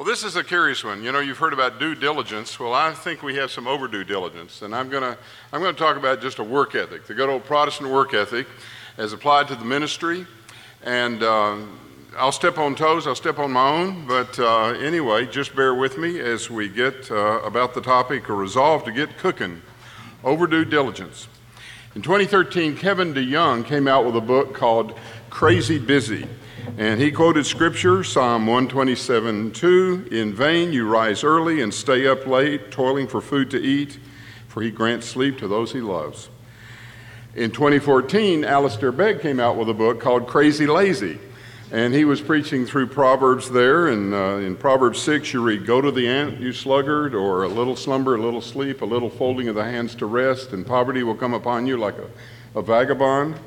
Well, this is a curious one. You know, you've heard about due diligence. Well, I think we have some overdue diligence, and I'm going to I'm going to talk about just a work ethic, the good old Protestant work ethic, as applied to the ministry. And uh, I'll step on toes. I'll step on my own. But uh, anyway, just bear with me as we get uh, about the topic or resolve to get cooking. Overdue diligence. In 2013, Kevin DeYoung came out with a book called Crazy Busy. And he quoted scripture, Psalm 127 2 In vain you rise early and stay up late, toiling for food to eat, for he grants sleep to those he loves. In 2014, Alistair Begg came out with a book called Crazy Lazy. And he was preaching through Proverbs there. And uh, in Proverbs 6, you read, Go to the ant, you sluggard, or a little slumber, a little sleep, a little folding of the hands to rest, and poverty will come upon you like a, a vagabond.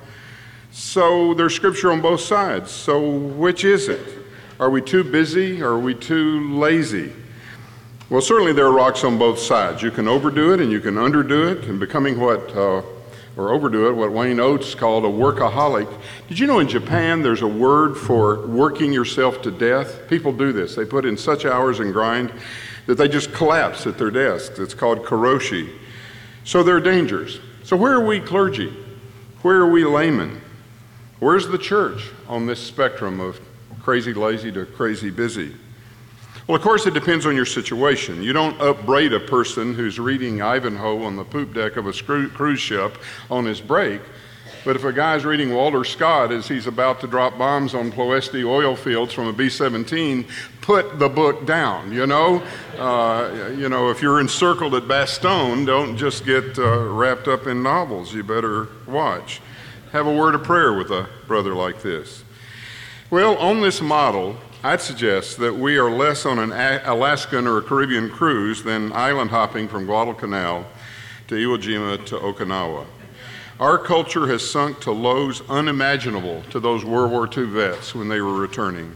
So there's scripture on both sides. So which is it? Are we too busy or are we too lazy? Well, certainly there are rocks on both sides. You can overdo it and you can underdo it, and becoming what, uh, or overdo it, what Wayne Oates called a workaholic. Did you know in Japan there's a word for working yourself to death? People do this. They put in such hours and grind that they just collapse at their desks. It's called karoshi. So there are dangers. So where are we clergy? Where are we laymen? Where's the church on this spectrum of crazy lazy to crazy busy? Well, of course, it depends on your situation. You don't upbraid a person who's reading Ivanhoe on the poop deck of a cruise ship on his break. But if a guy's reading Walter Scott as he's about to drop bombs on Ploesti oil fields from a B 17, put the book down, you know? Uh, you know, if you're encircled at Bastogne, don't just get uh, wrapped up in novels. You better watch have a word of prayer with a brother like this? Well, on this model, I'd suggest that we are less on an Alaskan or a Caribbean cruise than island hopping from Guadalcanal to Iwo Jima to Okinawa. Our culture has sunk to lows unimaginable to those World War II vets when they were returning.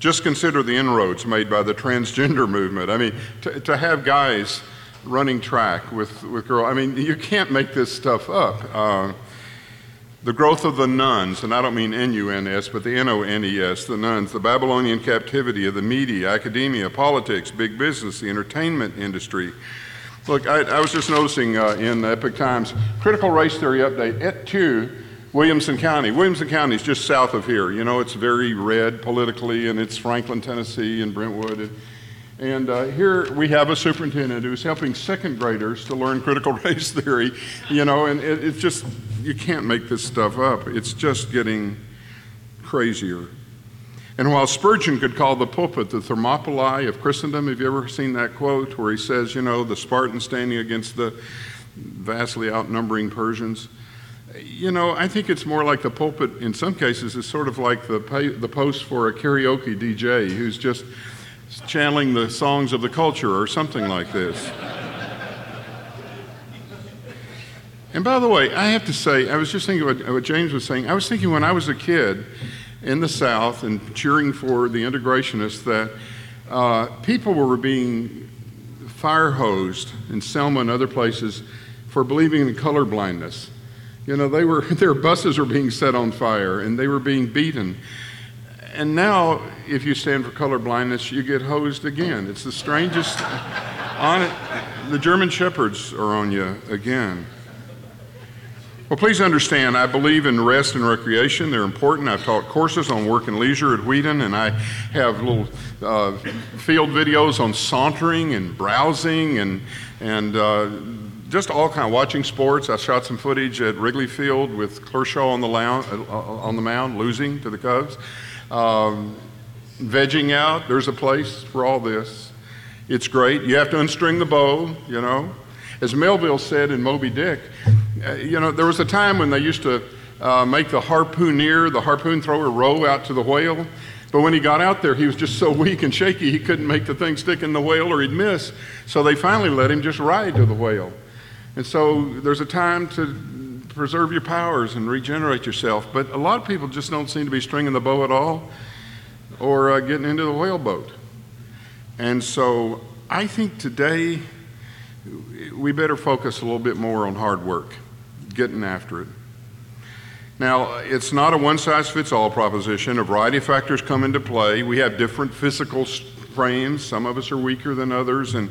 Just consider the inroads made by the transgender movement. I mean, to, to have guys running track with, with girls, I mean, you can't make this stuff up. Uh, the growth of the nuns, and I don't mean N U N S, but the N O N E S, the nuns, the Babylonian captivity of the media, academia, politics, big business, the entertainment industry. Look, I, I was just noticing uh, in Epoch Times, critical race theory update, et tu, Williamson County. Williamson County is just south of here. You know, it's very red politically, and it's Franklin, Tennessee, and Brentwood. And, and uh, here we have a superintendent who's helping second graders to learn critical race theory, you know, and it, it's just you can't make this stuff up. It's just getting crazier. And while Spurgeon could call the pulpit the Thermopylae of Christendom, have you ever seen that quote where he says, you know, the Spartans standing against the vastly outnumbering Persians? You know, I think it's more like the pulpit in some cases is sort of like the, pay, the post for a karaoke DJ who's just channeling the songs of the culture or something like this. And by the way, I have to say, I was just thinking about what James was saying. I was thinking when I was a kid in the South and cheering for the integrationists that uh, people were being fire hosed in Selma and other places for believing in color blindness. You know, they were, their buses were being set on fire and they were being beaten. And now, if you stand for color blindness, you get hosed again. It's the strangest. on it, the German shepherds are on you again. Well, please understand, I believe in rest and recreation. They're important. I've taught courses on work and leisure at Wheaton, and I have little uh, field videos on sauntering and browsing and, and uh, just all kind of watching sports. I shot some footage at Wrigley Field with Kershaw on the, lounge, uh, on the mound, losing to the Cubs. Um, vegging out, there's a place for all this. It's great. You have to unstring the bow, you know. As Melville said in Moby Dick, you know, there was a time when they used to uh, make the harpooner, the harpoon thrower, row out to the whale. But when he got out there, he was just so weak and shaky, he couldn't make the thing stick in the whale or he'd miss. So they finally let him just ride to the whale. And so there's a time to preserve your powers and regenerate yourself. But a lot of people just don't seem to be stringing the bow at all or uh, getting into the whaleboat. And so I think today we better focus a little bit more on hard work getting after it. Now, it's not a one size fits all proposition. A variety of factors come into play. We have different physical frames. Some of us are weaker than others. And,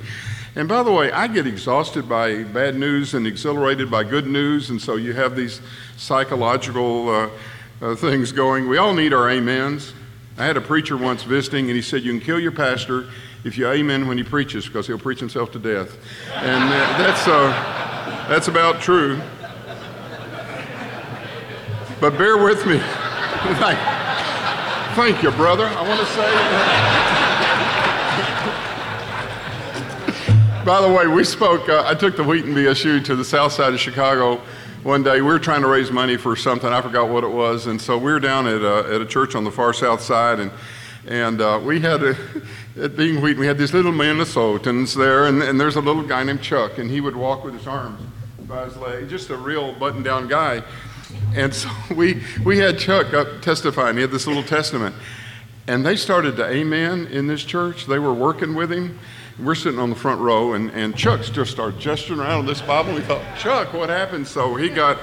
and by the way, I get exhausted by bad news and exhilarated by good news. And so you have these psychological uh, uh, things going. We all need our amens. I had a preacher once visiting, and he said, You can kill your pastor if you amen when he preaches because he'll preach himself to death. And uh, that's, uh, that's about true. But bear with me. thank, thank you, brother. I want to say. By the way, we spoke. Uh, I took the Wheaton BSU to the south side of Chicago one day. We were trying to raise money for something. I forgot what it was. And so we were down at, uh, at a church on the far south side. And, and uh, we had a, at being Wheaton, we had these little Minnesotans there, and, and there's a little guy named Chuck, and he would walk with his arms by his leg, just a real button down guy. And so we, we had Chuck up testifying. He had this little testament. And they started to amen in this church. They were working with him. We're sitting on the front row, and, and Chuck just started gesturing around with this Bible. We thought, Chuck, what happened? So he got,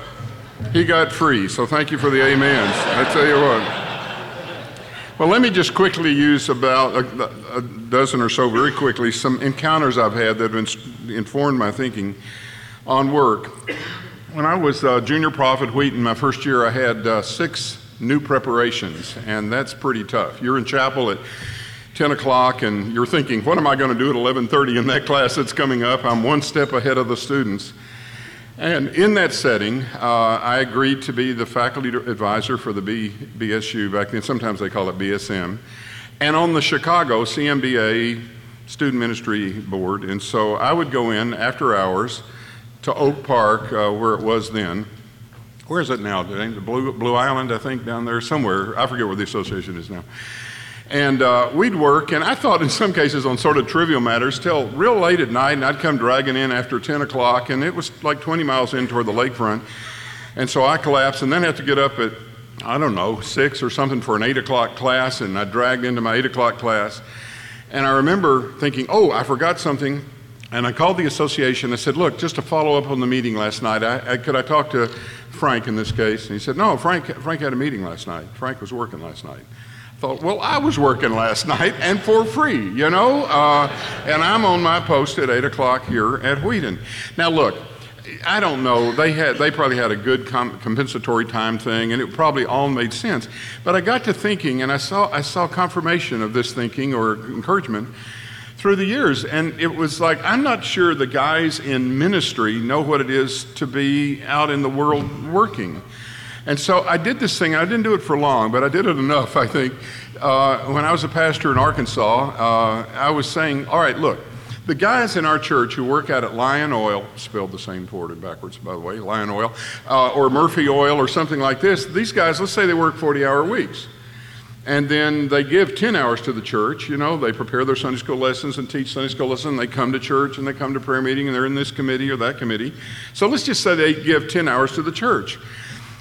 he got free. So thank you for the amens. I tell you what. Well, let me just quickly use about a, a, dozen or so, very quickly, some encounters I've had that have informed my thinking on work. When I was a junior prophet Wheaton, my first year, I had uh, six new preparations, and that's pretty tough. You're in chapel at 10 o'clock, and you're thinking, what am I going to do at 11:30 in that class that's coming up? I'm one step ahead of the students. And in that setting, uh, I agreed to be the faculty advisor for the B, BSU back then. Sometimes they call it BSM. And on the Chicago CMBA Student Ministry Board. And so I would go in after hours to Oak Park, uh, where it was then. Where is it now? The Blue, Blue Island, I think, down there somewhere. I forget where the association is now. And uh, we'd work, and I thought in some cases on sort of trivial matters till real late at night, and I'd come dragging in after 10 o'clock, and it was like 20 miles in toward the lakefront. And so I collapsed, and then had to get up at, I don't know, 6 or something for an 8 o'clock class, and I dragged into my 8 o'clock class. And I remember thinking, oh, I forgot something. And I called the association. I said, look, just to follow up on the meeting last night, I, I, could I talk to Frank in this case? And he said, no, Frank, Frank had a meeting last night. Frank was working last night thought, well, I was working last night and for free, you know, uh, and I'm on my post at 8 o'clock here at Wheaton. Now, look, I don't know. They had they probably had a good com- compensatory time thing, and it probably all made sense. But I got to thinking, and I saw I saw confirmation of this thinking or encouragement through the years, and it was like I'm not sure the guys in ministry know what it is to be out in the world working. And so I did this thing. I didn't do it for long, but I did it enough, I think. Uh, when I was a pastor in Arkansas, uh, I was saying, all right, look, the guys in our church who work out at Lion Oil, spelled the same forward and backwards, by the way, Lion Oil, uh, or Murphy Oil, or something like this, these guys, let's say they work 40 hour weeks. And then they give 10 hours to the church. You know, they prepare their Sunday school lessons and teach Sunday school lessons. They come to church and they come to prayer meeting and they're in this committee or that committee. So let's just say they give 10 hours to the church.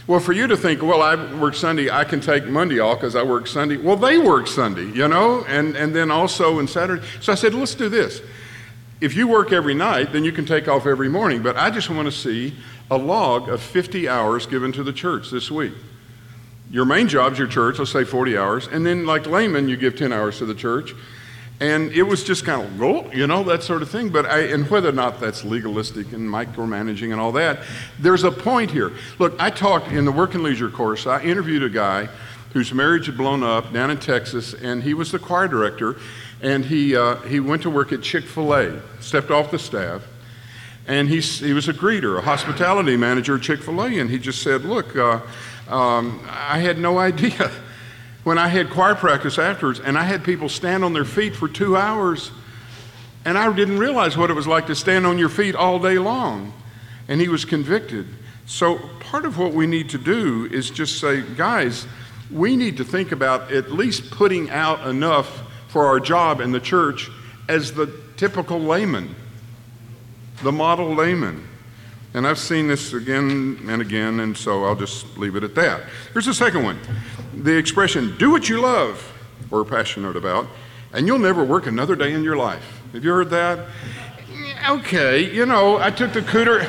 Well, for you to think, well, I work Sunday, I can take Monday off because I work Sunday. Well, they work Sunday, you know, and, and then also on Saturday. So I said, let's do this. If you work every night, then you can take off every morning. But I just want to see a log of 50 hours given to the church this week. Your main job's your church, let's say 40 hours. And then, like layman, you give 10 hours to the church. And it was just kind of, oh, you know, that sort of thing. But I, and whether or not that's legalistic and micromanaging and all that, there's a point here. Look, I talked in the work and leisure course, I interviewed a guy whose marriage had blown up down in Texas, and he was the choir director, and he, uh, he went to work at Chick fil A, stepped off the staff, and he, he was a greeter, a hospitality manager at Chick fil A, and he just said, Look, uh, um, I had no idea when I had choir practice afterwards, and I had people stand on their feet for two hours, and I didn't realize what it was like to stand on your feet all day long. And he was convicted. So, part of what we need to do is just say, guys, we need to think about at least putting out enough for our job in the church as the typical layman, the model layman. And I've seen this again and again, and so I'll just leave it at that. Here's the second one the expression, do what you love or are passionate about, and you'll never work another day in your life. Have you heard that? Okay, you know, I took the Kuder.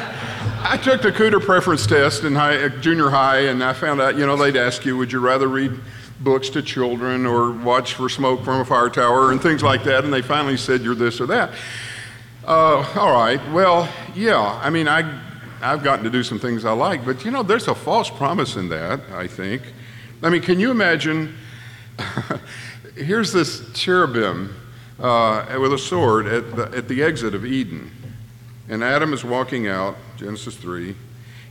I took the Kuder preference test in high, junior high, and I found out, you know, they'd ask you, would you rather read books to children or watch for smoke from a fire tower and things like that, and they finally said you're this or that. Uh, all right, well, yeah, I mean, I, I've gotten to do some things I like, but you know, there's a false promise in that, I think. I mean, can you imagine? here's this cherubim uh, with a sword at the, at the exit of Eden. And Adam is walking out, Genesis 3. He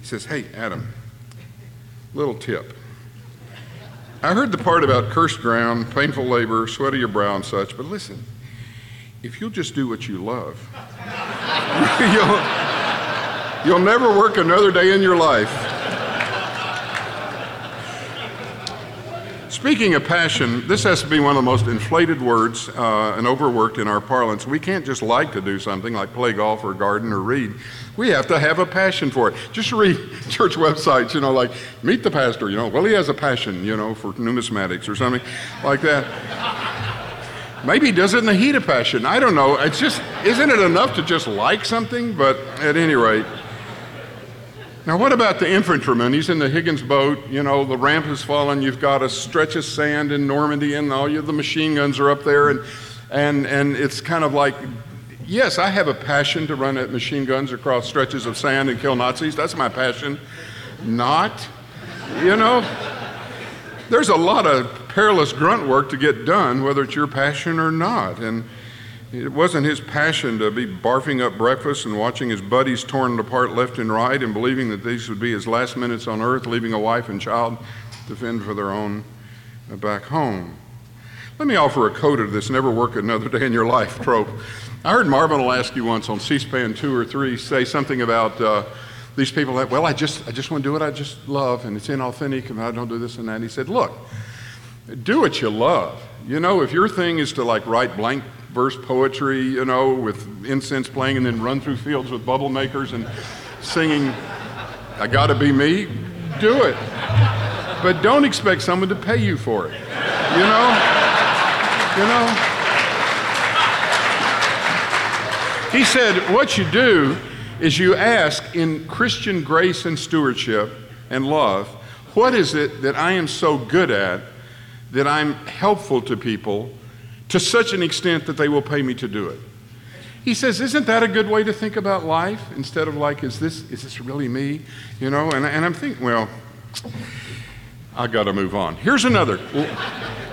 says, Hey, Adam, little tip. I heard the part about cursed ground, painful labor, sweat of your brow, and such, but listen, if you'll just do what you love, you'll, you'll never work another day in your life. Speaking of passion, this has to be one of the most inflated words uh, and overworked in our parlance. We can't just like to do something like play golf or garden or read. We have to have a passion for it. Just read church websites, you know, like meet the pastor, you know, well, he has a passion, you know, for numismatics or something like that. Maybe he does it in the heat of passion. I don't know. It's just, isn't it enough to just like something? But at any rate, now, what about the infantryman? He's in the Higgins boat. You know, the ramp has fallen. You've got a stretch of sand in Normandy, and all you, the machine guns are up there. And, and, and it's kind of like, yes, I have a passion to run at machine guns across stretches of sand and kill Nazis. That's my passion. Not, you know, there's a lot of perilous grunt work to get done, whether it's your passion or not. And it wasn't his passion to be barfing up breakfast and watching his buddies torn apart left and right and believing that these would be his last minutes on earth, leaving a wife and child to fend for their own uh, back home. Let me offer a code of this never work another day in your life trope. I heard Marvin Olasky once on C SPAN 2 or 3 say something about uh, these people that, well, I just, I just want to do what I just love and it's inauthentic and I don't do this and that. And he said, look, do what you love. You know, if your thing is to like write blank verse poetry, you know, with incense playing and then run through fields with bubble makers and singing, I gotta be me, do it. But don't expect someone to pay you for it. You know? You know? He said, what you do is you ask in Christian grace and stewardship and love, what is it that I am so good at that I'm helpful to people to such an extent that they will pay me to do it. He says, Isn't that a good way to think about life? Instead of like, Is this, is this really me? You know, and, and I'm thinking, Well, I got to move on. Here's another.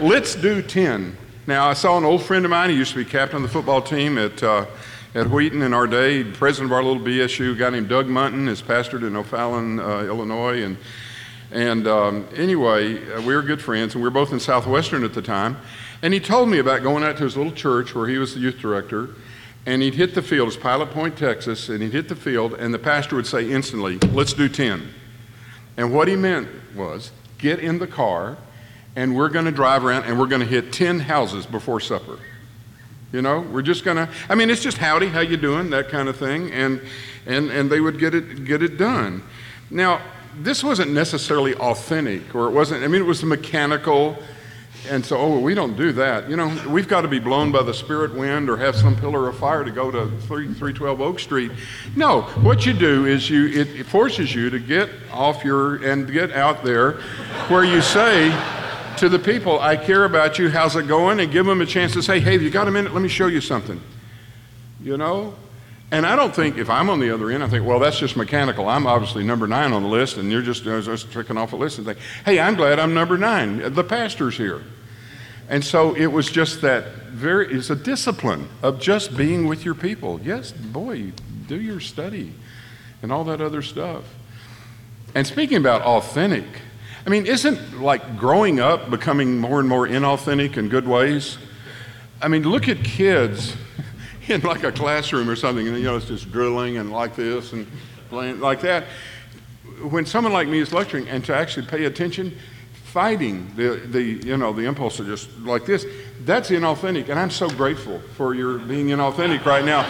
Let's do 10. Now, I saw an old friend of mine. He used to be captain of the football team at, uh, at Wheaton in our day, president of our little BSU, a guy named Doug Munton, is pastored in O'Fallon, uh, Illinois. And, and um, anyway, uh, we were good friends, and we were both in Southwestern at the time. And he told me about going out to his little church where he was the youth director, and he'd hit the field, it's Pilot Point, Texas, and he'd hit the field, and the pastor would say instantly, Let's do 10. And what he meant was, Get in the car, and we're going to drive around, and we're going to hit 10 houses before supper. You know, we're just going to, I mean, it's just howdy, how you doing, that kind of thing, and, and, and they would get it, get it done. Now, this wasn't necessarily authentic, or it wasn't, I mean, it was mechanical, and so, oh, we don't do that. You know, we've got to be blown by the spirit wind or have some pillar of fire to go to 3, 312 Oak Street. No, what you do is you, it, it forces you to get off your, and get out there where you say to the people, I care about you, how's it going? And give them a chance to say, hey, have you got a minute? Let me show you something. You know? And I don't think, if I'm on the other end, I think, well, that's just mechanical. I'm obviously number nine on the list, and you're just, uh, just tricking off a list and think, hey, I'm glad I'm number nine. The pastor's here. And so it was just that very, it's a discipline of just being with your people. Yes, boy, do your study and all that other stuff. And speaking about authentic, I mean, isn't like growing up becoming more and more inauthentic in good ways? I mean, look at kids in like a classroom or something, and you know, it's just drilling and like this and playing like that. When someone like me is lecturing and to actually pay attention, fighting the, the, you know, the impulse to just like this, that's inauthentic. And I'm so grateful for your being inauthentic right now.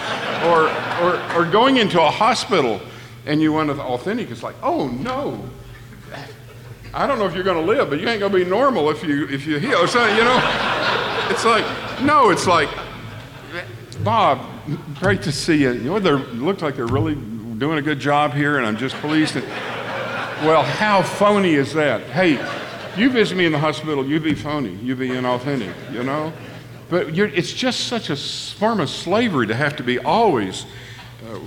or, or, or going into a hospital and you want to authentic, it's like, oh no. I don't know if you're going to live, but you ain't going to be normal if you, if you heal. So, you know, it's like, no, it's like, Bob, great to see you. You know, they looks like they're really doing a good job here, and I'm just pleased. Well, how phony is that? Hey, You visit me in the hospital, you'd be phony, you'd be inauthentic, you know? But it's just such a form of slavery to have to be always uh,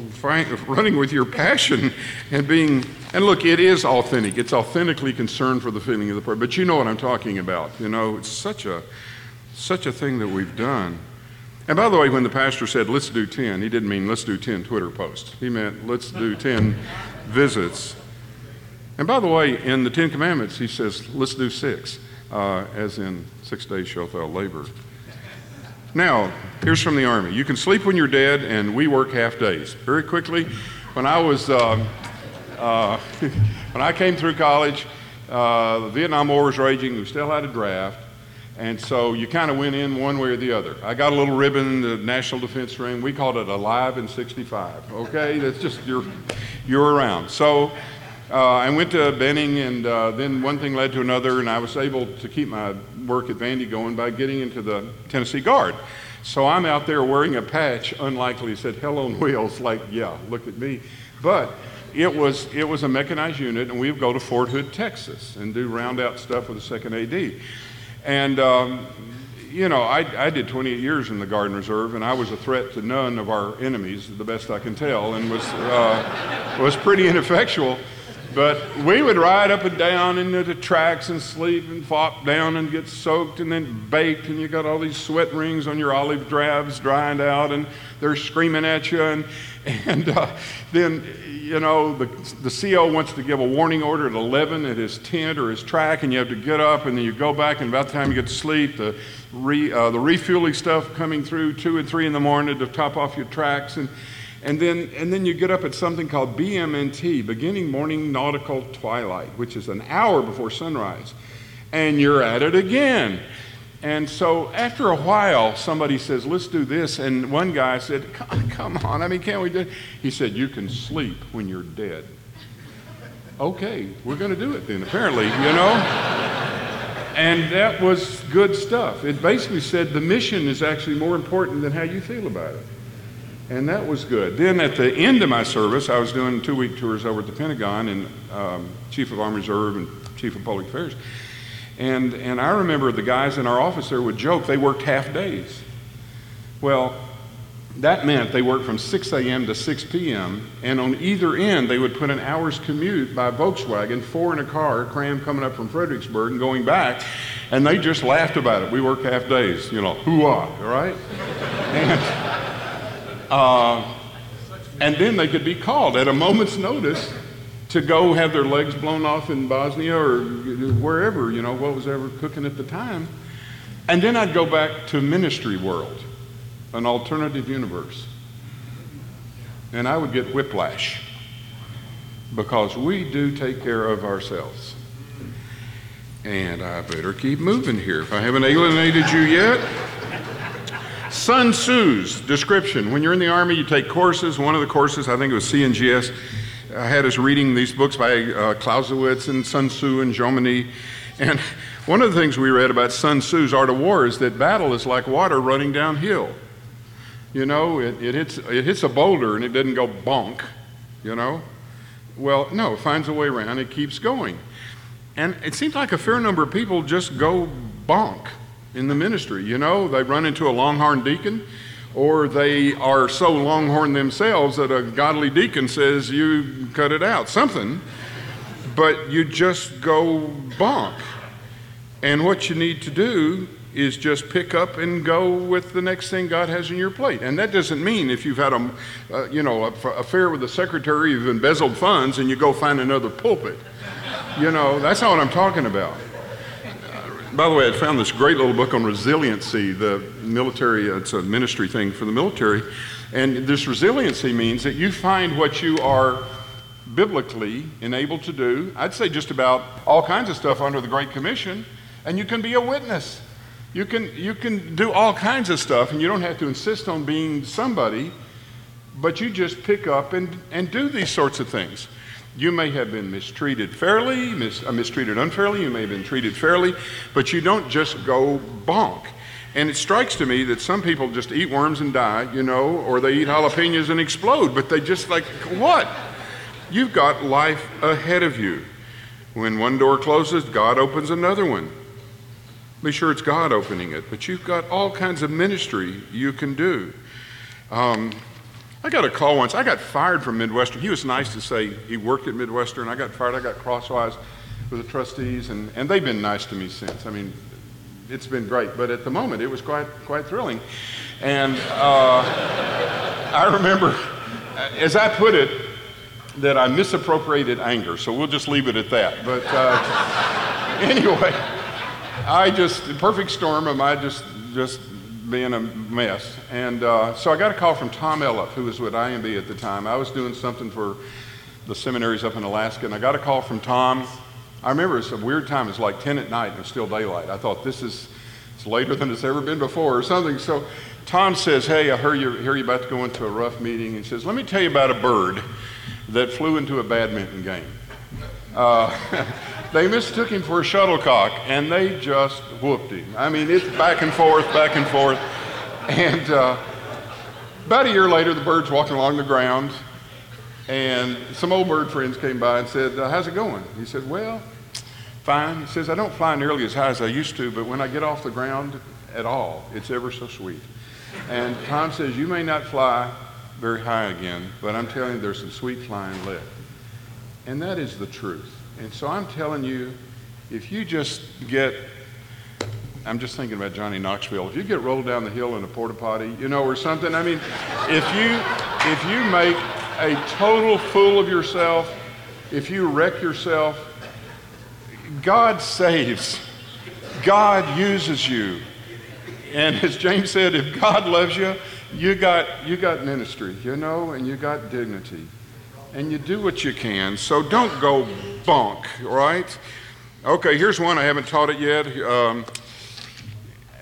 running with your passion and being, and look, it is authentic. It's authentically concerned for the feeling of the person. But you know what I'm talking about. You know, it's such a, such a thing that we've done. And by the way, when the pastor said, let's do 10, he didn't mean let's do 10 Twitter posts. He meant let's do 10 visits and by the way, in the Ten Commandments, he says, let's do six, uh, as in six days shalt thou labor. Now, here's from the Army. You can sleep when you're dead, and we work half days. Very quickly, when I was, uh, uh, when I came through college, uh, the Vietnam War was raging. We still had a draft. And so you kind of went in one way or the other. I got a little ribbon, the National Defense Ring. We called it Alive in 65. Okay? That's just, you're, you're around. So uh, I went to Benning, and uh, then one thing led to another, and I was able to keep my work at Vandy going by getting into the Tennessee Guard. So I'm out there wearing a patch, unlikely said "Hell on Wheels," like, yeah, look at me. But it was it was a mechanized unit, and we would go to Fort Hood, Texas, and do round out stuff with the second AD. And um, you know, I, I, did 28 years in the Guard and Reserve, and I was a threat to none of our enemies, the best I can tell, and was uh, was pretty ineffectual. But we would ride up and down into the tracks and sleep and flop down and get soaked and then baked, and you got all these sweat rings on your olive drabs drying out, and they're screaming at you. And, and uh, then, you know, the, the CO wants to give a warning order at 11 at his tent or his track, and you have to get up, and then you go back, and about the time you get to sleep, the, re, uh, the refueling stuff coming through 2 and 3 in the morning to top off your tracks. And, and then, and then you get up at something called BMNT, beginning morning nautical twilight, which is an hour before sunrise. And you're at it again. And so after a while, somebody says, let's do this. And one guy said, come on, I mean, can't we do it? He said, you can sleep when you're dead. okay, we're going to do it then, apparently, you know? and that was good stuff. It basically said the mission is actually more important than how you feel about it. And that was good. Then at the end of my service, I was doing two week tours over at the Pentagon and um, Chief of Army Reserve and Chief of Public Affairs. And, and I remember the guys in our office there would joke they worked half days. Well, that meant they worked from 6 a.m. to 6 p.m., and on either end, they would put an hour's commute by Volkswagen, four in a car, cram coming up from Fredericksburg and going back, and they just laughed about it. We work half days, you know, hoo-ah, right? And, uh, and then they could be called at a moment's notice to go have their legs blown off in Bosnia or wherever, you know, what was ever cooking at the time. And then I'd go back to ministry world, an alternative universe. And I would get whiplash because we do take care of ourselves. And I better keep moving here. If I haven't alienated you yet, Sun Tzu's description. When you're in the Army, you take courses. One of the courses, I think it was CNGS, I had us reading these books by uh, Clausewitz and Sun Tzu and Jomini. And one of the things we read about Sun Tzu's Art of War is that battle is like water running downhill. You know, it, it, hits, it hits a boulder and it doesn't go bonk, you know? Well, no, it finds a way around, it keeps going. And it seems like a fair number of people just go bonk in the ministry. You know, they run into a longhorn deacon, or they are so longhorn themselves that a godly deacon says, You cut it out, something. But you just go bonk. And what you need to do is just pick up and go with the next thing God has in your plate. And that doesn't mean if you've had a, uh, you know, a affair with the secretary, you've embezzled funds, and you go find another pulpit. You know, that's not what I'm talking about by the way, I found this great little book on resiliency, the military, uh, it's a ministry thing for the military. And this resiliency means that you find what you are biblically enabled to do. I'd say just about all kinds of stuff under the Great Commission, and you can be a witness. You can, you can do all kinds of stuff, and you don't have to insist on being somebody, but you just pick up and, and do these sorts of things. You may have been mistreated fairly, mis- uh, mistreated unfairly, you may have been treated fairly, but you don't just go bonk. And it strikes to me that some people just eat worms and die, you know, or they eat jalapenos and explode, but they just like, what? You've got life ahead of you. When one door closes, God opens another one. Be sure it's God opening it. But you've got all kinds of ministry you can do. Um, I got a call once. I got fired from Midwestern. He was nice to say he worked at Midwestern. I got fired. I got crosswise with the trustees, and, and they've been nice to me since. I mean, it's been great. But at the moment, it was quite, quite thrilling. And uh, I remember, as I put it, that I misappropriated anger. So we'll just leave it at that. But uh, anyway, I just, perfect storm of my just, just being a mess. And uh, so I got a call from Tom Elliff, who was with IMB at the time. I was doing something for the seminaries up in Alaska, and I got a call from Tom. I remember it's a weird time. It's like 10 at night and it's still daylight. I thought this is it's later than it's ever been before or something. So Tom says, Hey, I heard you, hear you about to go into a rough meeting. He says, Let me tell you about a bird that flew into a badminton game. Uh, they mistook him for a shuttlecock and they just whooped him. I mean, it's back and forth, back and forth. And uh, about a year later, the bird's walking along the ground and some old bird friends came by and said, uh, How's it going? He said, Well, fine. He says, I don't fly nearly as high as I used to, but when I get off the ground at all, it's ever so sweet. And Tom says, You may not fly very high again, but I'm telling you, there's some sweet flying left. And that is the truth. And so I'm telling you, if you just get, I'm just thinking about Johnny Knoxville, if you get rolled down the hill in a porta potty, you know, or something, I mean, if you, if you make a total fool of yourself, if you wreck yourself, God saves. God uses you. And as James said, if God loves you, you got, you got ministry, you know, and you got dignity. And you do what you can. So don't go bonk, right? Okay, here's one. I haven't taught it yet. Um,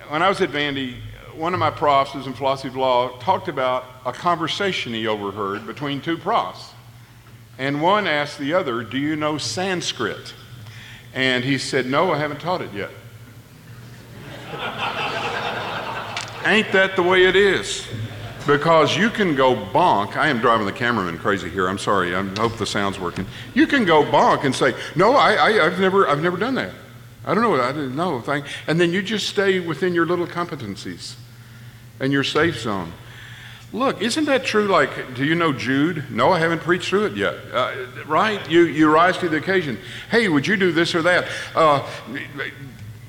when I was at Vandy, one of my profs in philosophy of law talked about a conversation he overheard between two profs. And one asked the other, Do you know Sanskrit? And he said, No, I haven't taught it yet. Ain't that the way it is? Because you can go bonk. I am driving the cameraman crazy here. I'm sorry. I hope the sound's working. You can go bonk and say, "No, I, have never, I've never done that. I don't know. I didn't know." Thing. And then you just stay within your little competencies and your safe zone. Look, isn't that true? Like, do you know Jude? No, I haven't preached through it yet. Uh, right? You you rise to the occasion. Hey, would you do this or that? Uh,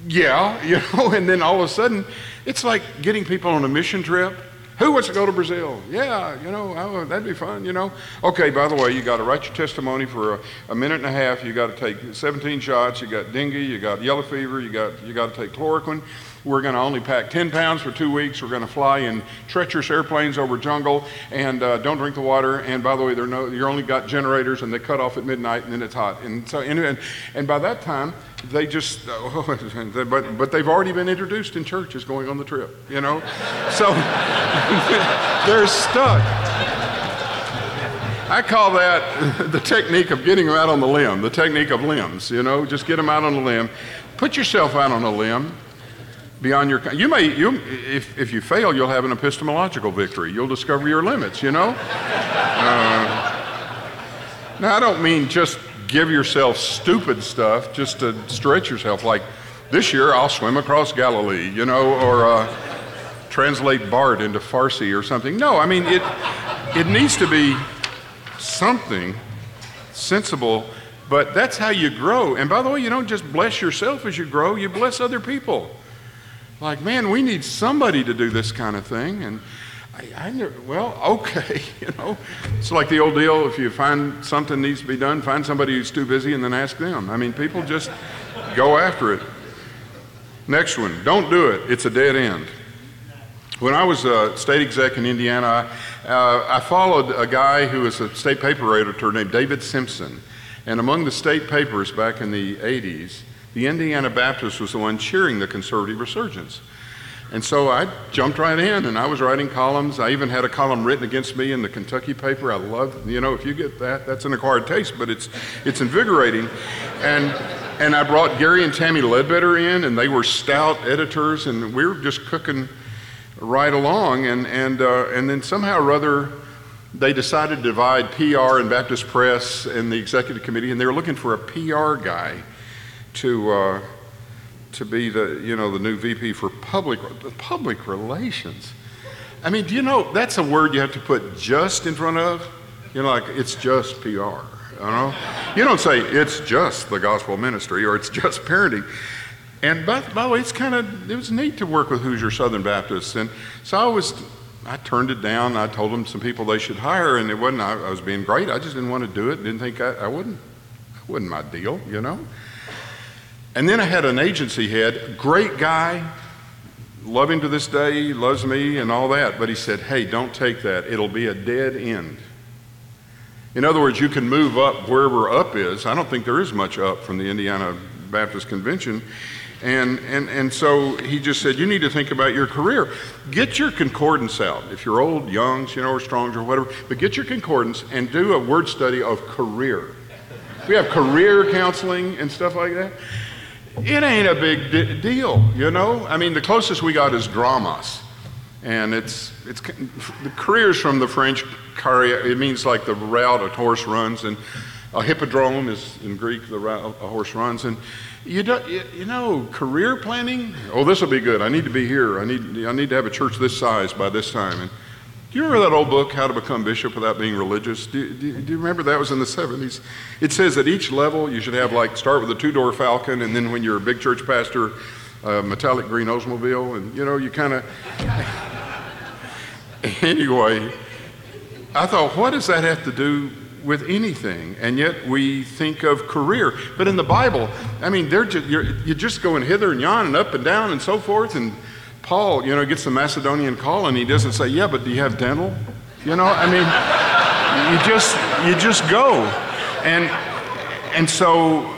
yeah, you know. And then all of a sudden it's like getting people on a mission trip. Who wants to go to Brazil? Yeah, you know, oh, that'd be fun, you know. Okay, by the way, you got to write your testimony for a, a, minute and a half. You got to take 17 shots. You got dengue. You got yellow fever. You got you got to take chloroquine. We're going to only pack 10 pounds for two weeks. We're going to fly in treacherous airplanes over jungle and uh, don't drink the water. And by the way, no, you're only got generators and they cut off at midnight and then it's hot. And so, and, and by that time, they just, uh, but, but they've already been introduced in churches going on the trip, you know? So they're stuck. I call that the technique of getting them out on the limb, the technique of limbs, you know, just get them out on the limb. Put yourself out on a limb beyond your you may you if, if you fail you'll have an epistemological victory. You'll discover your limits you know? Uh, now i don't mean just give yourself stupid stuff just to stretch yourself. Like this year i'll swim across galilee you know or uh, translate Barth into farsi or something. No i mean it it needs to be something sensible but that's how you grow. And by the way you don't just bless yourself as you grow you bless other people like, man, we need somebody to do this kind of thing. And I, I never, well, okay, you know. It's like the old deal if you find something needs to be done, find somebody who's too busy and then ask them. I mean, people just go after it. Next one, don't do it. It's a dead end. When I was a state exec in Indiana, uh, I followed a guy who was a state paper editor named David Simpson. And among the state papers back in the 80s, the Indiana Baptist was the one cheering the conservative resurgence. And so I jumped right in and I was writing columns. I even had a column written against me in the Kentucky paper. I love, you know, if you get that, that's an acquired taste, but it's, it's invigorating. And, and I brought Gary and Tammy Ledbetter in, and they were stout editors, and we were just cooking right along. And, and, uh, and then somehow or other, they decided to divide PR and Baptist Press and the executive committee, and they were looking for a PR guy to uh, to be the you know the new VP for public public relations. I mean, do you know that's a word you have to put just in front of? You know, like it's just PR. You know, you don't say it's just the gospel ministry or it's just parenting. And by, by the way, it's kind of it was neat to work with Hoosier Southern Baptists, and so I was I turned it down. I told them some people they should hire, and it wasn't I, I was being great. I just didn't want to do it. Didn't think I, I wouldn't. It wasn't my deal, you know. And then I had an agency head, great guy, him to this day, loves me and all that. But he said, hey, don't take that. It'll be a dead end. In other words, you can move up wherever up is. I don't think there is much up from the Indiana Baptist Convention. And, and, and so he just said, You need to think about your career. Get your concordance out. If you're old, young, you know, or strong, or whatever, but get your concordance and do a word study of career. We have career counseling and stuff like that. It ain't a big d- deal, you know? I mean, the closest we got is dromos. And it's, it's the careers from the French, it means like the route a horse runs. And a hippodrome is in Greek, the route a horse runs. And you, do, you know, career planning. Oh, this will be good. I need to be here. I need, I need to have a church this size by this time. And do you remember that old book, How to Become Bishop Without Being Religious? Do, do, do, you remember that was in the 70s? It says at each level you should have like start with a two door Falcon, and then when you're a big church pastor, a metallic green Oldsmobile, and you know, you kind of. anyway, I thought, what does that have to do with anything, and yet we think of career. But in the Bible, I mean, they're just, you're, you're just going hither and yon and up and down and so forth. And Paul, you know, gets the Macedonian call, and he doesn't say, "Yeah, but do you have dental?" You know, I mean, you just you just go, and and so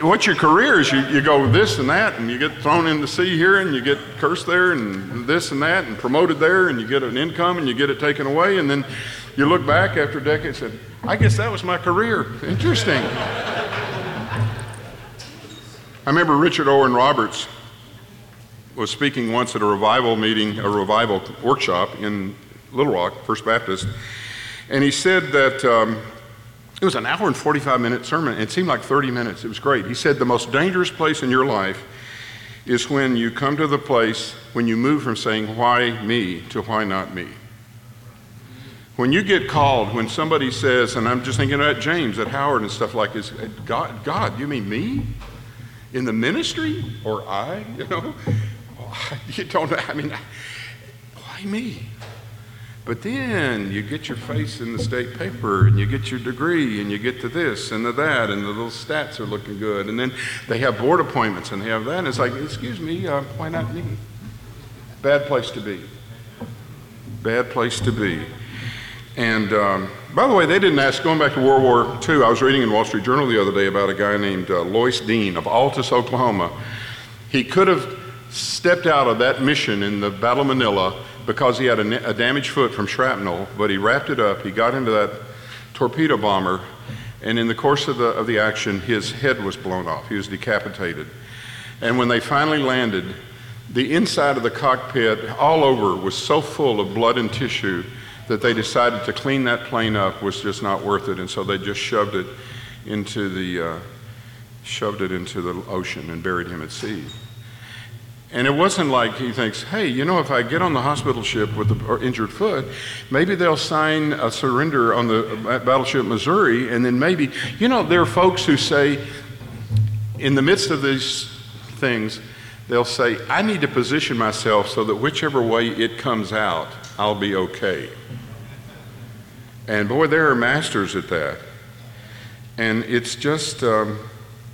what's your career is you, you go this and that and you get thrown in the sea here and you get cursed there and this and that and promoted there and you get an income and you get it taken away and then you look back after decades and I guess that was my career. Interesting. I remember Richard Owen Roberts was speaking once at a revival meeting, a revival workshop in Little Rock, First Baptist, and he said that um, it was an hour and 45 minute sermon. It seemed like 30 minutes. It was great. He said the most dangerous place in your life is when you come to the place when you move from saying, Why me, to why not me. When you get called, when somebody says, and I'm just thinking about James at Howard and stuff like this, God, God, you mean me? In the ministry? Or I? You know? You don't, I mean, why me? But then you get your face in the state paper and you get your degree and you get to this and to that and the little stats are looking good. And then they have board appointments and they have that. And it's like, excuse me, uh, why not me? Bad place to be. Bad place to be. And um, by the way, they didn't ask, going back to World War II, I was reading in Wall Street Journal the other day about a guy named uh, Lois Dean of Altus, Oklahoma. He could have stepped out of that mission in the Battle of Manila because he had a, a damaged foot from shrapnel, but he wrapped it up. He got into that torpedo bomber, and in the course of the, of the action, his head was blown off. He was decapitated. And when they finally landed, the inside of the cockpit, all over, was so full of blood and tissue that they decided to clean that plane up was just not worth it, and so they just shoved it into the uh, shoved it into the ocean and buried him at sea. And it wasn't like he thinks, hey, you know, if I get on the hospital ship with the injured foot, maybe they'll sign a surrender on the battleship Missouri, and then maybe, you know, there are folks who say, in the midst of these things, they'll say, I need to position myself so that whichever way it comes out, I'll be okay. And boy, there are masters at that. And it's just, um,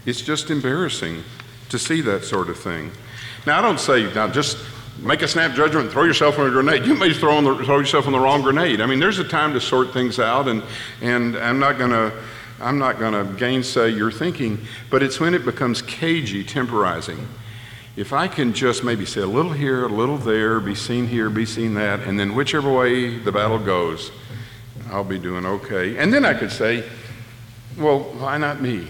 it's just embarrassing to see that sort of thing. Now, I don't say, now just make a snap judgment and throw yourself on a grenade. You may throw, the, throw yourself on the wrong grenade. I mean, there's a time to sort things out, and, and I'm not going to. I'm not going to gainsay your thinking, but it's when it becomes cagey, temporizing. If I can just maybe say a little here, a little there, be seen here, be seen that, and then whichever way the battle goes, I'll be doing okay. And then I could say, well, why not me?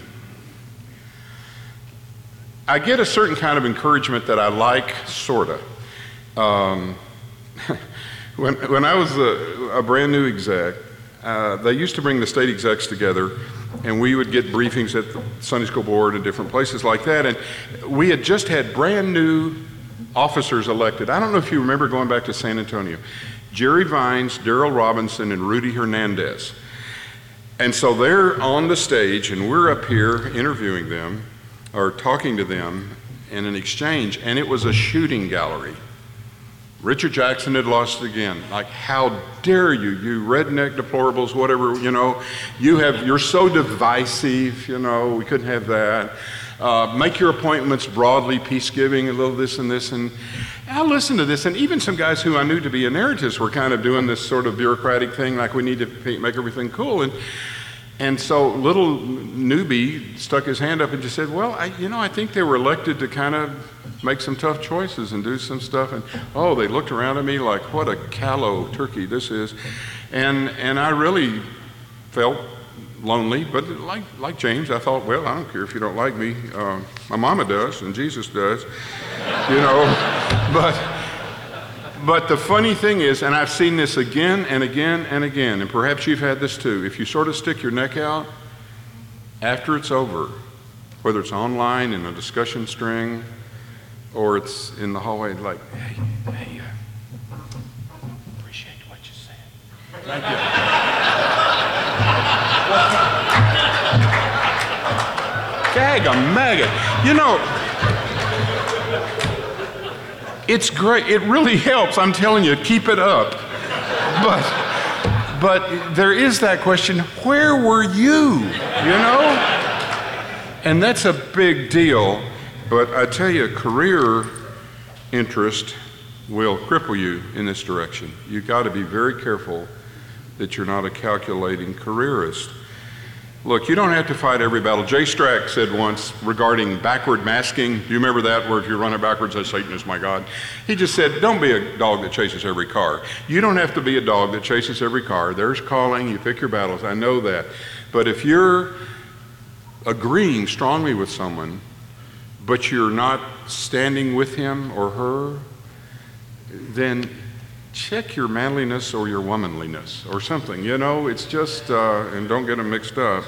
I get a certain kind of encouragement that I like, sort of. Um, when, when I was a, a, brand new exec, uh, they used to bring the state execs together, and we would get briefings at the Sunday School Board and different places like that. And we had just had brand new officers elected. I don't know if you remember going back to San Antonio. Jerry Vines, Darrell Robinson, and Rudy Hernandez. And so they're on the stage, and we're up here interviewing them or talking to them in an exchange, and it was a shooting gallery. Richard Jackson had lost again. Like, how dare you, you redneck deplorables, whatever, you know, you have, you're so divisive, you know, we couldn't have that. Uh, make your appointments broadly, peace giving, a little this and this. And I listened to this, and even some guys who I knew to be emeritus were kind of doing this sort of bureaucratic thing, like we need to make everything cool. And, and so little newbie stuck his hand up and just said, Well, I, you know, I think they were elected to kind of make some tough choices and do some stuff. And oh, they looked around at me like, What a callow turkey this is. And, and I really felt lonely, but like, like James, I thought, well, I don't care if you don't like me. Uh, my mama does, and Jesus does, you know. But, but the funny thing is, and I've seen this again and again and again, and perhaps you've had this too. If you sort of stick your neck out after it's over, whether it's online in a discussion string or it's in the hallway, like, hey, hey, uh, appreciate what you said. Thank you. Gag a maggot. You know, it's great. It really helps. I'm telling you, keep it up. But, but there is that question where were you? You know? And that's a big deal. But I tell you, career interest will cripple you in this direction. You've got to be very careful that you're not a calculating careerist. Look, you don't have to fight every battle. Jay Strack said once regarding backward masking, do you remember that where if you're running backwards, say, Satan is my God? He just said, don't be a dog that chases every car. You don't have to be a dog that chases every car. There's calling, you pick your battles. I know that. But if you're agreeing strongly with someone, but you're not standing with him or her, then check your manliness or your womanliness or something. You know, it's just, uh, and don't get them mixed up.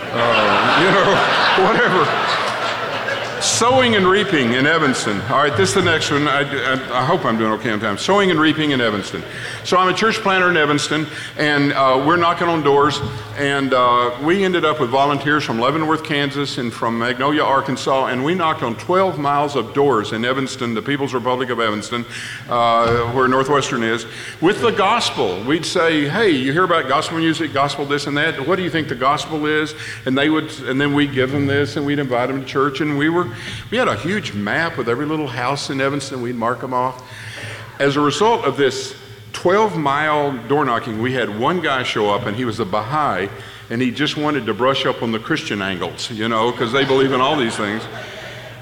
Uh, you know, whatever. Sowing and reaping in Evanston. All right, this is the next one. I, I, I, hope I'm doing okay on time. Sowing and reaping in Evanston. So I'm a church planter in Evanston, and uh, we're knocking on doors, and uh, we ended up with volunteers from Leavenworth, Kansas, and from Magnolia, Arkansas, and we knocked on 12 miles of doors in Evanston, the People's Republic of Evanston, uh, where Northwestern is, with the gospel. We'd say, "Hey, you hear about gospel music, gospel this and that? What do you think the gospel is?" And they would, and then we'd give them this, and we'd invite them to church, and we were we had a huge map with every little house in Evanston. We'd mark them off. As a result of this 12 mile door knocking, we had one guy show up, and he was a Baha'i, and he just wanted to brush up on the Christian angles, you know, because they believe in all these things.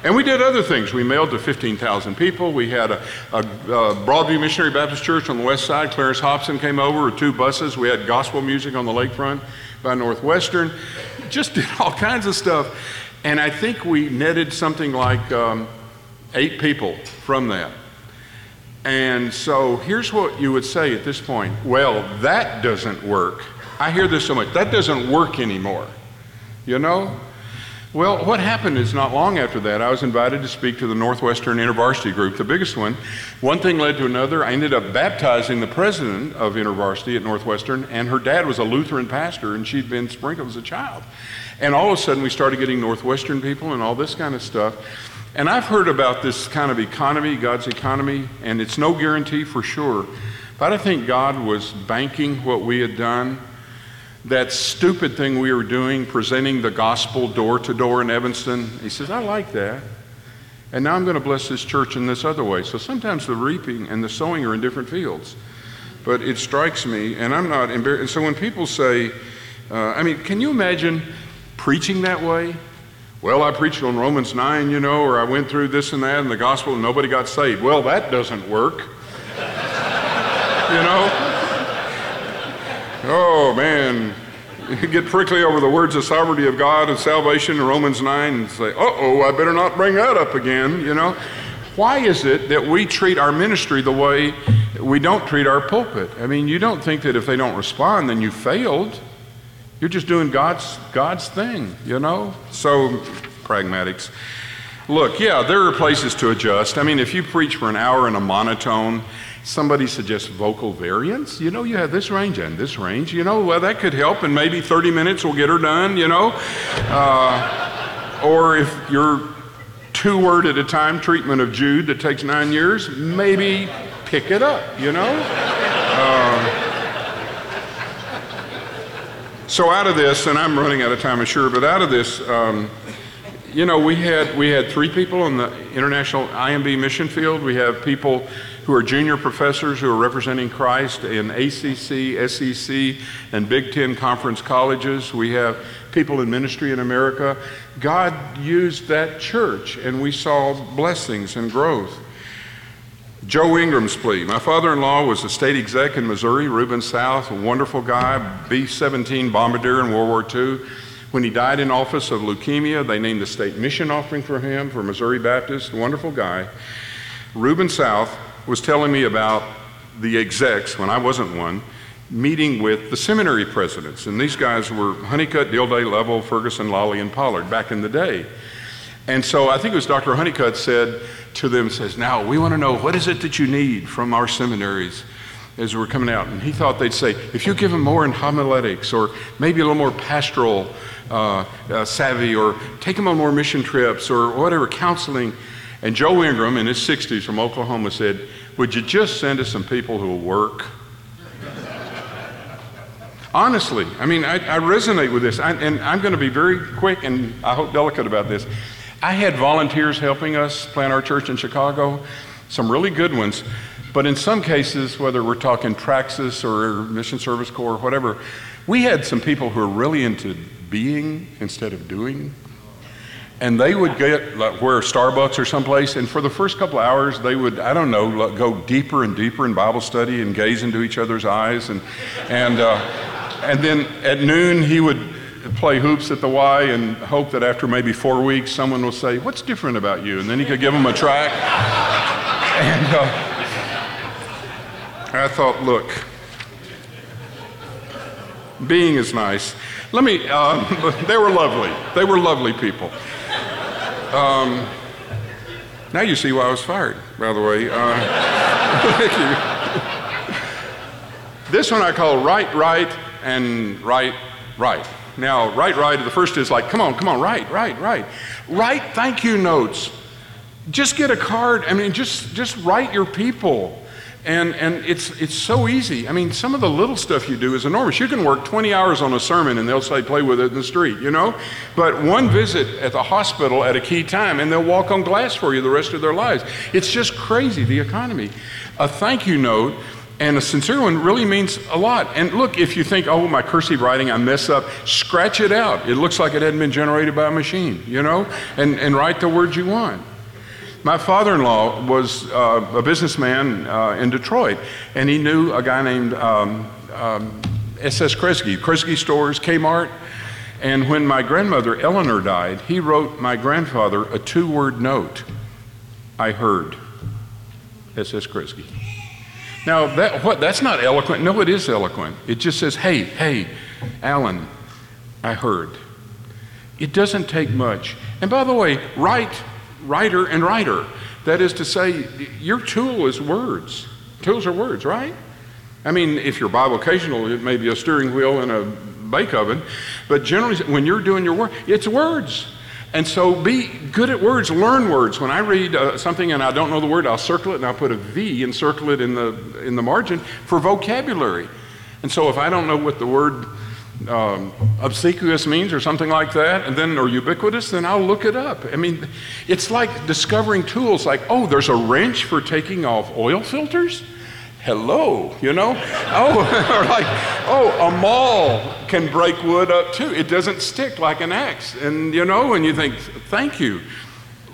And we did other things. We mailed to 15,000 people. We had a, a, a, Broadview Missionary Baptist Church on the west side. Clarence Hobson came over with two buses. We had gospel music on the lakefront by Northwestern. Just did all kinds of stuff. And I think we netted something like um, eight people from that. And so here's what you would say at this point well, that doesn't work. I hear this so much. That doesn't work anymore. You know? Well, what happened is not long after that, I was invited to speak to the Northwestern InterVarsity group, the biggest one. One thing led to another. I ended up baptizing the president of InterVarsity at Northwestern, and her dad was a Lutheran pastor, and she'd been sprinkled as a child. And all of a sudden, we started getting Northwestern people and all this kind of stuff. And I've heard about this kind of economy, God's economy, and it's no guarantee for sure. But I think God was banking what we had done. That stupid thing we were doing, presenting the gospel door to door in Evanston. He says, I like that. And now I'm going to bless this church in this other way. So sometimes the reaping and the sowing are in different fields. But it strikes me, and I'm not embarrassed. And so when people say, uh, I mean, can you imagine preaching that way? Well, I preached on Romans 9, you know, or I went through this and that in the gospel and nobody got saved. Well, that doesn't work. you know? Oh, man. You get prickly over the words of sovereignty of God and salvation in Romans 9 and say, uh oh, I better not bring that up again, you know? Why is it that we treat our ministry the way we don't treat our pulpit. I mean, you don't think that if they don't respond, then you failed. You're just doing God's, God's thing, you know? So, pragmatics. Look, yeah, there are places to adjust. I mean, if you preach for an hour in a monotone, somebody suggests vocal variance, you know, you have this range and this range, you know, well, that could help, and maybe 30 minutes will get her done, you know? Uh, or if you're two word at a time treatment of Jude that takes nine years, maybe pick it up, you know? Uh, so out of this, and I'm running out of time, I'm sure, but out of this, um, you know, we had we had three people in the international IMB mission field. We have people who are junior professors who are representing Christ in ACC, SEC, and Big Ten conference colleges. We have people in ministry in America. God used that church, and we saw blessings and growth. Joe Ingram's plea. My father in law was a state exec in Missouri, Rheubin South, a wonderful guy, B 17 bombardier in World War II. When he died in office of leukemia, they named the state mission offering for him for Missouri Baptist, wonderful guy. Rheubin South was telling me about the execs, when I wasn't one, meeting with the seminary presidents. And these guys were Honeycutt, Dilday, Leavell, Ferguson, Lolley, and Pollard back in the day. And so I think it was Dr. Honeycutt said, to them says, Now we want to know what is it that you need from our seminaries as we're coming out. And he thought they'd say, If you give them more in homiletics or maybe a little more pastoral uh, uh, savvy or take them on more mission trips or whatever, counseling. And Joe Ingram in his 60s from Oklahoma said, Would you just send us some people who will work? Honestly, I mean, I, I resonate with this. I, and I'm going to be very quick and I hope delicate about this. I had volunteers helping us plant our church in Chicago, some really good ones. But in some cases, whether we're talking Praxis or Mission Service Corps or whatever, we had some people who were really into being instead of doing. And they would get like, where Starbucks or someplace, and for the first couple of hours, they would, I don't know, go deeper and deeper in Bible study and gaze into each other's eyes. And, and, uh, and then at noon, he would play hoops at the Y and hope that after maybe four weeks, someone will say, What's different about you? And then he could give them a track. and uh, I thought, Look, being is nice. Let me, um, they were lovely. They were lovely people. Um, now you see why I was fired, by the way. Uh, thank you. This one I call right, right, and right, right. Now, right, right, the first is like, come on, come on, right, right, right. Write thank you notes. Just get a card. I mean, just, just write your people. And, and it's, it's so easy. I mean, some of the little stuff you do is enormous. You can work 20 hours on a sermon and they'll say, play with it in the street, you know? But one visit at the hospital at a key time and they'll walk on glass for you the rest of their lives. It's just crazy, the economy. A thank you note and a sincere one really means a lot. And look, if you think, oh, my cursive writing, I mess up, scratch it out. It looks like it hadn't been generated by a machine, you know? And, and write the words you want. My father in law was uh, a businessman uh, in Detroit, and he knew a guy named um, um, S.S. Kresge, Kresge Stores, Kmart. And when my grandmother Eleanor died, he wrote my grandfather a two word note I heard. S.S. Kresge. Now, that, what, that's not eloquent. No, it is eloquent. It just says, hey, hey, Alan, I heard. It doesn't take much. And by the way, write writer and writer. That is to say, your tool is words. Tools are words, right? I mean, if you're bivocational, it may be a steering wheel and a bake oven, but generally, when you're doing your work, it's words. And so be good at words, learn words. When I read uh, something and I don't know the word, I'll circle it and I'll put a V and circle it in the, in the margin for vocabulary. And so if I don't know what the word um, obsequious means or something like that, and then or ubiquitous, then I'll look it up. I mean, it's like discovering tools like, oh, there's a wrench for taking off oil filters. Hello, you know? Oh, or like, oh, a maul can break wood up too. It doesn't stick like an axe. And you know, and you think, thank you.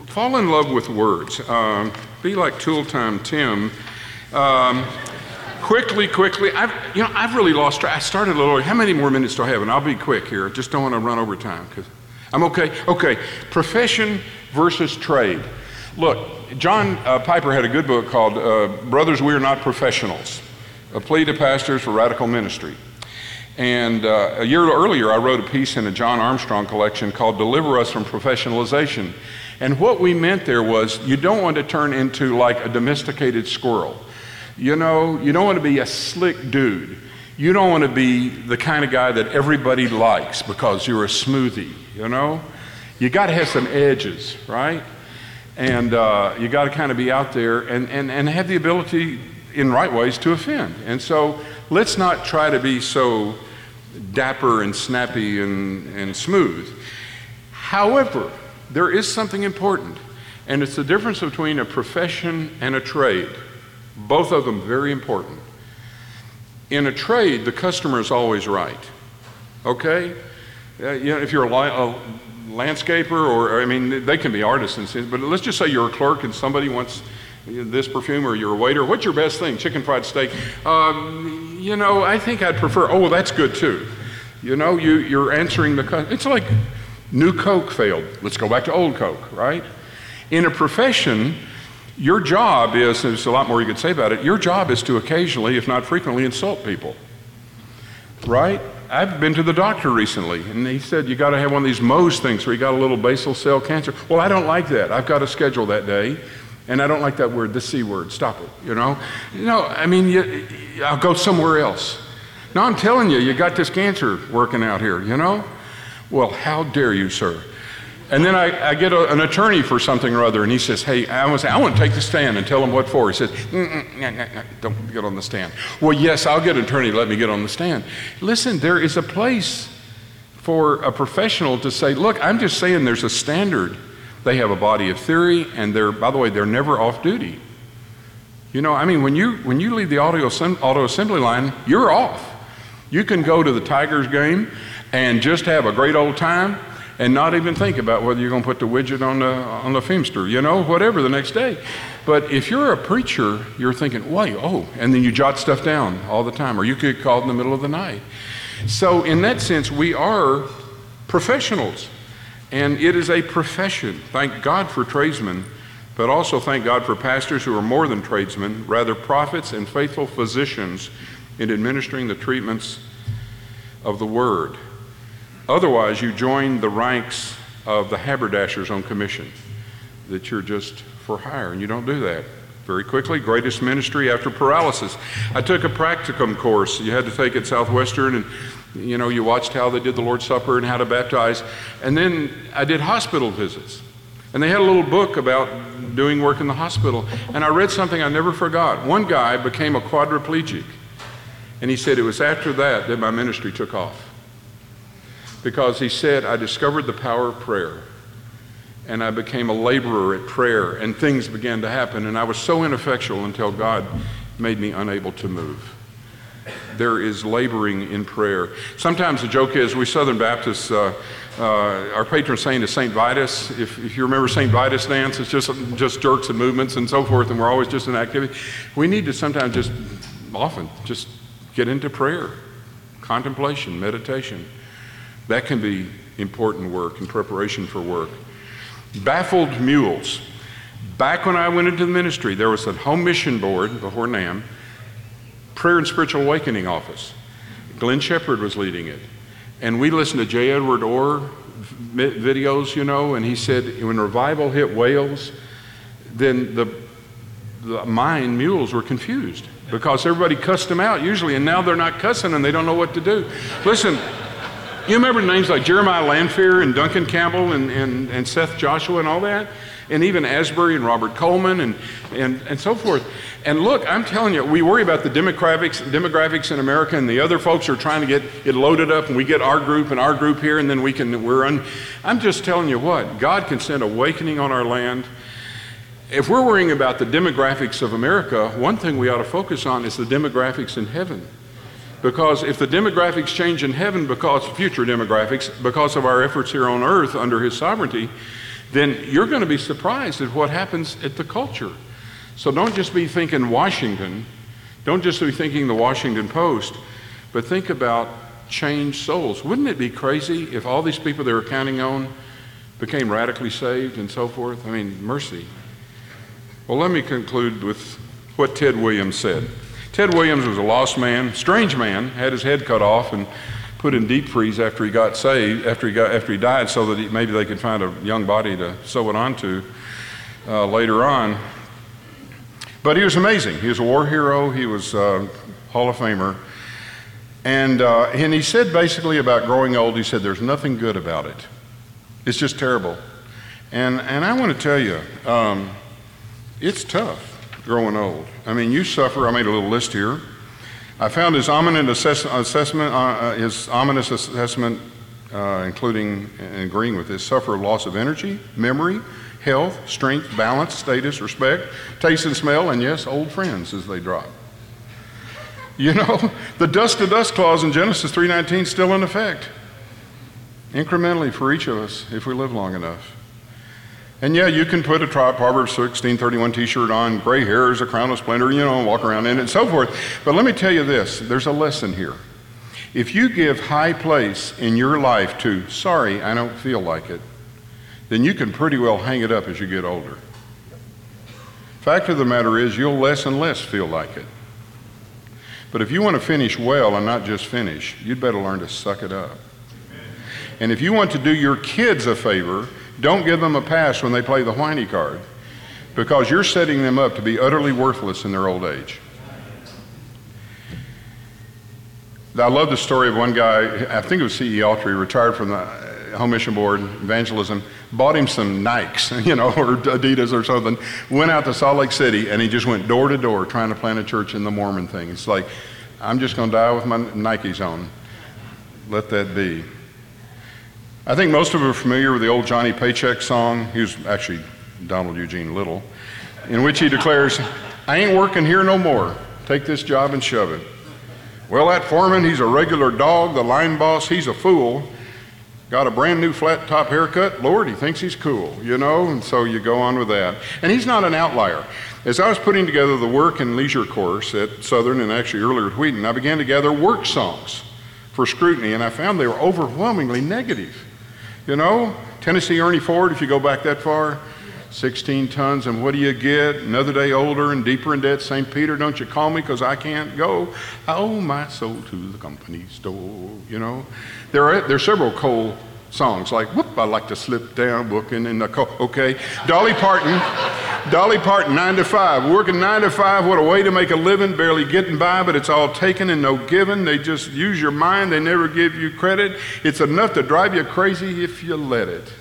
Fall in love with words. Um, be like Tool Time Tim. Um, quickly, quickly. I've, you know, I've really lost track. I started a little. How many more minutes do I have? And I'll be quick here. Just don't want to run over time because I'm okay. Okay, profession versus trade. Look, John uh, Piper had a good book called uh, Brothers, We Are Not Professionals A Plea to Pastors for Radical Ministry. And uh, a year earlier, I wrote a piece in a John Armstrong collection called Deliver Us from Professionalization. And what we meant there was you don't want to turn into like a domesticated squirrel. You know, you don't want to be a slick dude. You don't want to be the kind of guy that everybody likes because you're a smoothie, you know? You got to have some edges, right? And uh, you got to kind of be out there and, and, and have the ability in right ways to offend. And so let's not try to be so dapper and snappy and, and smooth. However, there is something important, and it's the difference between a profession and a trade. Both of them very important. In a trade, the customer is always right. Okay? Uh, you know, if you're a, li- a landscaper, or I mean, they can be artisans, but let's just say you're a clerk and somebody wants this perfume, or you're a waiter. What's your best thing? Chicken fried steak. Um, you know, I think I'd prefer. Oh, well, that's good too. You know, you, you're answering the. It's like new Coke failed. Let's go back to old Coke, right? In a profession, your job is, there's a lot more you could say about it, your job is to occasionally, if not frequently, insult people. Right? I've been to the doctor recently, and he said, You got to have one of these Mohs things where you got a little basal cell cancer. Well, I don't like that. I've got a schedule that day, and I don't like that word, the C word. Stop it, you know? Know, I mean, you, I'll go somewhere else. Now, I'm telling you, you got this cancer working out here, you know? Well, how dare you, sir? And then I, I get a, an attorney for something or other, and he says, Hey, I, I want to take the stand and tell him what for. He says, mm, mm, mm, Don't get on the stand. Well, yes, I'll get an attorney to let me get on the stand. Listen, there is a place for a professional to say, Look, I'm just saying there's a standard. They have a body of theory, and they're, by the way, they're never off duty. You know, I mean, when you, when you leave the auto, auto assembly line, you're off. You can go to the Tigers game and just have a great old time and not even think about whether you're going to put the widget on the, on the Feimster, you know, whatever the next day. But if you're a preacher, you're thinking, wait, oh, and then you jot stuff down all the time, or you get called in the middle of the night. So, in that sense, we are professionals, and it is a profession. Thank God for tradesmen, but also thank God for pastors who are more than tradesmen, rather, prophets and faithful physicians in administering the treatments of the Word. Otherwise, you join the ranks of the haberdashers on commission, that you're just for hire, and you don't do that. Very quickly, greatest ministry after paralysis. I took a practicum course. You had to take it Southwestern, and you know, you watched how they did the Lord's Supper and how to baptize. And then I did hospital visits. And they had a little book about doing work in the hospital. And I read something I never forgot. One guy became a quadriplegic. And he said it was after that that my ministry took off because he said, I discovered the power of prayer and I became a laborer at prayer, and things began to happen, and I was so ineffectual until God made me unable to move. There is laboring in prayer. Sometimes the joke is we Southern Baptists, uh, uh, our patron saint is St. Vitus. If, if you remember St. Vitus dance, it's just, just jerks and movements and so forth, and we're always just in activity. We need to sometimes just, often, just get into prayer, contemplation, meditation. That can be important work and preparation for work. Baffled mules. Back when I went into the ministry, there was a home mission board before NAMB, Prayer and Spiritual Awakening Office. Glenn Shepard was leading it. And we listened to J. Edwin Orr videos, you know, and he said when revival hit Wales, then the, the mine mules were confused because everybody cussed them out usually, and now they're not cussing and they don't know what to do. Listen, you remember names like Jeremiah Lanphier and Duncan Campbell and, and, and Seth Joshua and all that? And even Asbury and Robert Coleman and, and, and so forth. And look, I'm telling you, we worry about the demographics, demographics in America, and the other folks are trying to get it loaded up, and we get our group and our group here, and then we can, we're on. I'm just telling you what, God can send awakening on our land. If we're worrying about the demographics of America, one thing we ought to focus on is the demographics in heaven. Because if the demographics change in heaven because future demographics, because of our efforts here on earth under his sovereignty, then you're going to be surprised at what happens at the culture. So don't just be thinking Washington, don't just be thinking the Washington Post, but think about changed souls. Wouldn't it be crazy if all these people they were counting on became radically saved and so forth? I mean, mercy. Well, let me conclude with what Ted Williams said. Ted Williams was a lost man, strange man, had his head cut off and put in deep freeze after he got saved, after he got after he died, so that he, maybe they could find a young body to sew it onto uh, later on. But he was amazing. He was a war hero. He was a Hall of Famer. And, uh, and he said basically about growing old, he said, there's nothing good about it. It's just terrible. And, and I want to tell you, um, it's tough growing old. I mean, you suffer. I made a little list here. I found his ominous assess- assessment, uh, uh his ominous assessment, uh, including agreeing with this, suffer loss of energy, memory, health, strength, balance, status, respect, taste and smell, and yes, old friends as they drop. You know, the dust to dust clause in Genesis 3:19 is still in effect. Incrementally for each of us if we live long enough. And yeah, you can put a Proverbs 16:31 t-shirt on, gray hair is a crown of splendor, you know, walk around in it and so forth. But let me tell you this, there's a lesson here. If you give high place in your life to sorry, I don't feel like it, then you can pretty well hang it up as you get older. Fact of the matter is, you'll less and less feel like it. But if you want to finish well and not just finish, you'd better learn to suck it up. And if you want to do your kids a favor, don't give them a pass when they play the whiny card because you're setting them up to be utterly worthless in their old age. I love the story of one guy, I think it was C.E. Autrey, retired from the Home Mission Board, evangelism, bought him some Nikes, you know, or Adidas or something, went out to Salt Lake City, and he just went door to door trying to plant a church in the Mormon thing. It's like, I'm just going to die with my Nikes on. Let that be. I think most of you are familiar with the old Johnny Paycheck song. He was actually Donald Eugene Little, in which he declares, I ain't working here no more. Take this job and shove it. Well, that foreman, he's a regular dog. The line boss, he's a fool. Got a brand new flat top haircut. Lord, he thinks he's cool, you know? And so you go on with that. And he's not an outlier. As I was putting together the work and leisure course at Southern and actually earlier at Wheaton, I began to gather work songs for scrutiny, and I found they were overwhelmingly negative. You know, Tennessee Ernie Ford, if you go back that far, 16 tons, and what do you get? Another day older and deeper in debt. St. Peter, don't you call me because I can't go. I owe my soul to the company store. You know, there are there are several coal songs like "Whoop, I like to slip down, booking in the coal." Okay, Dolly Parton. Dolly Parton, nine to five. Working nine to five, what a way to make a living, barely getting by, but it's all taken and no given. They just use your mind, they never give you credit. It's enough to drive you crazy if you let it.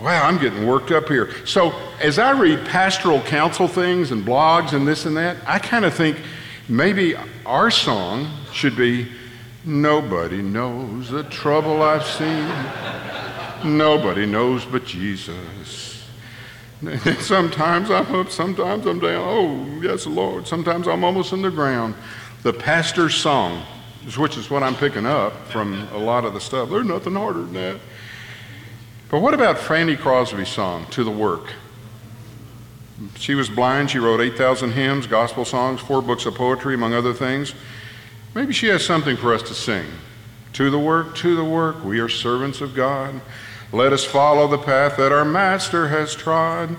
Wow, I'm getting worked up here. So, as I read pastoral counsel things and blogs and this and that, I kind of think maybe our song should be Nobody knows the trouble I've seen. Nobody knows but Jesus. sometimes I'm up, sometimes I'm down. Oh, yes, Lord. Sometimes I'm almost in the ground. The pastor's song, which is what I'm picking up from a lot of the stuff. There's nothing harder than that. But what about Fanny Crosby's song, To the Work? She was blind. She wrote 8,000 hymns, gospel songs, four books of poetry, among other things. Maybe she has something for us to sing. To the work, to the work, we are servants of God. Let us follow the path that our Master has trod.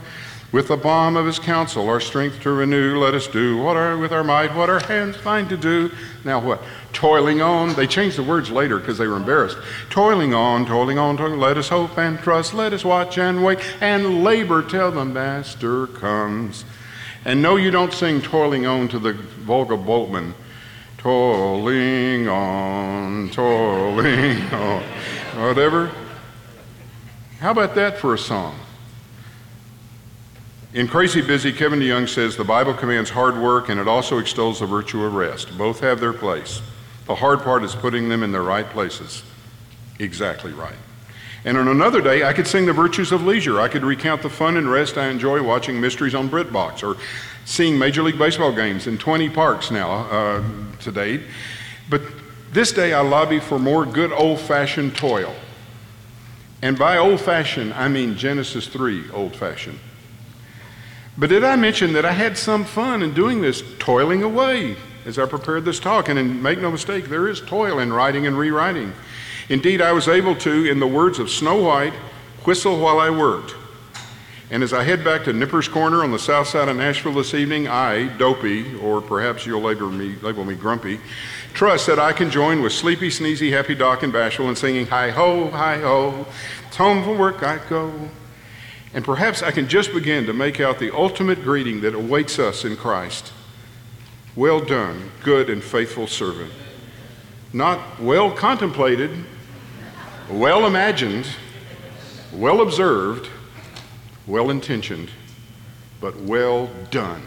With the balm of his counsel, our strength to renew, let us do what our, with our might what our hands find to do. Now what? Toiling on. They changed the words later because they were embarrassed. Toiling on, toiling on, toiling. Let us hope and trust. Let us watch and wait and labor till the Master comes. And no, you don't sing toiling on to the Volga boatman. Toiling on, toiling on. Whatever. How about that for a song? In Crazy Busy, Kevin DeYoung says the Bible commands hard work and it also extols the virtue of rest. Both have their place. The hard part is putting them in their right places. Exactly right. And on another day, I could sing the virtues of leisure. I could recount the fun and rest I enjoy watching mysteries on BritBox or seeing Major League Baseball games in 20 parks now uh, to date. But this day, I lobby for more good old fashioned toil. And by old fashioned, I mean Genesis 3 old fashioned. But did I mention that I had some fun in doing this, toiling away as I prepared this talk? And make no mistake, there is toil in writing and rewriting. Indeed, I was able to, in the words of Snow White, whistle while I worked. And as I head back to Nipper's Corner on the south side of Nashville this evening, I, Dopey, or perhaps you'll label me, label me Grumpy, trust that I can join with Sleepy, Sneezy, Happy Doc, and Bashful in singing Hi Ho, Hi Ho, it's home from work I go. And perhaps I can just begin to make out the ultimate greeting that awaits us in Christ. Well done, good and faithful servant. Not well contemplated, well imagined, well observed, well intentioned, but well done.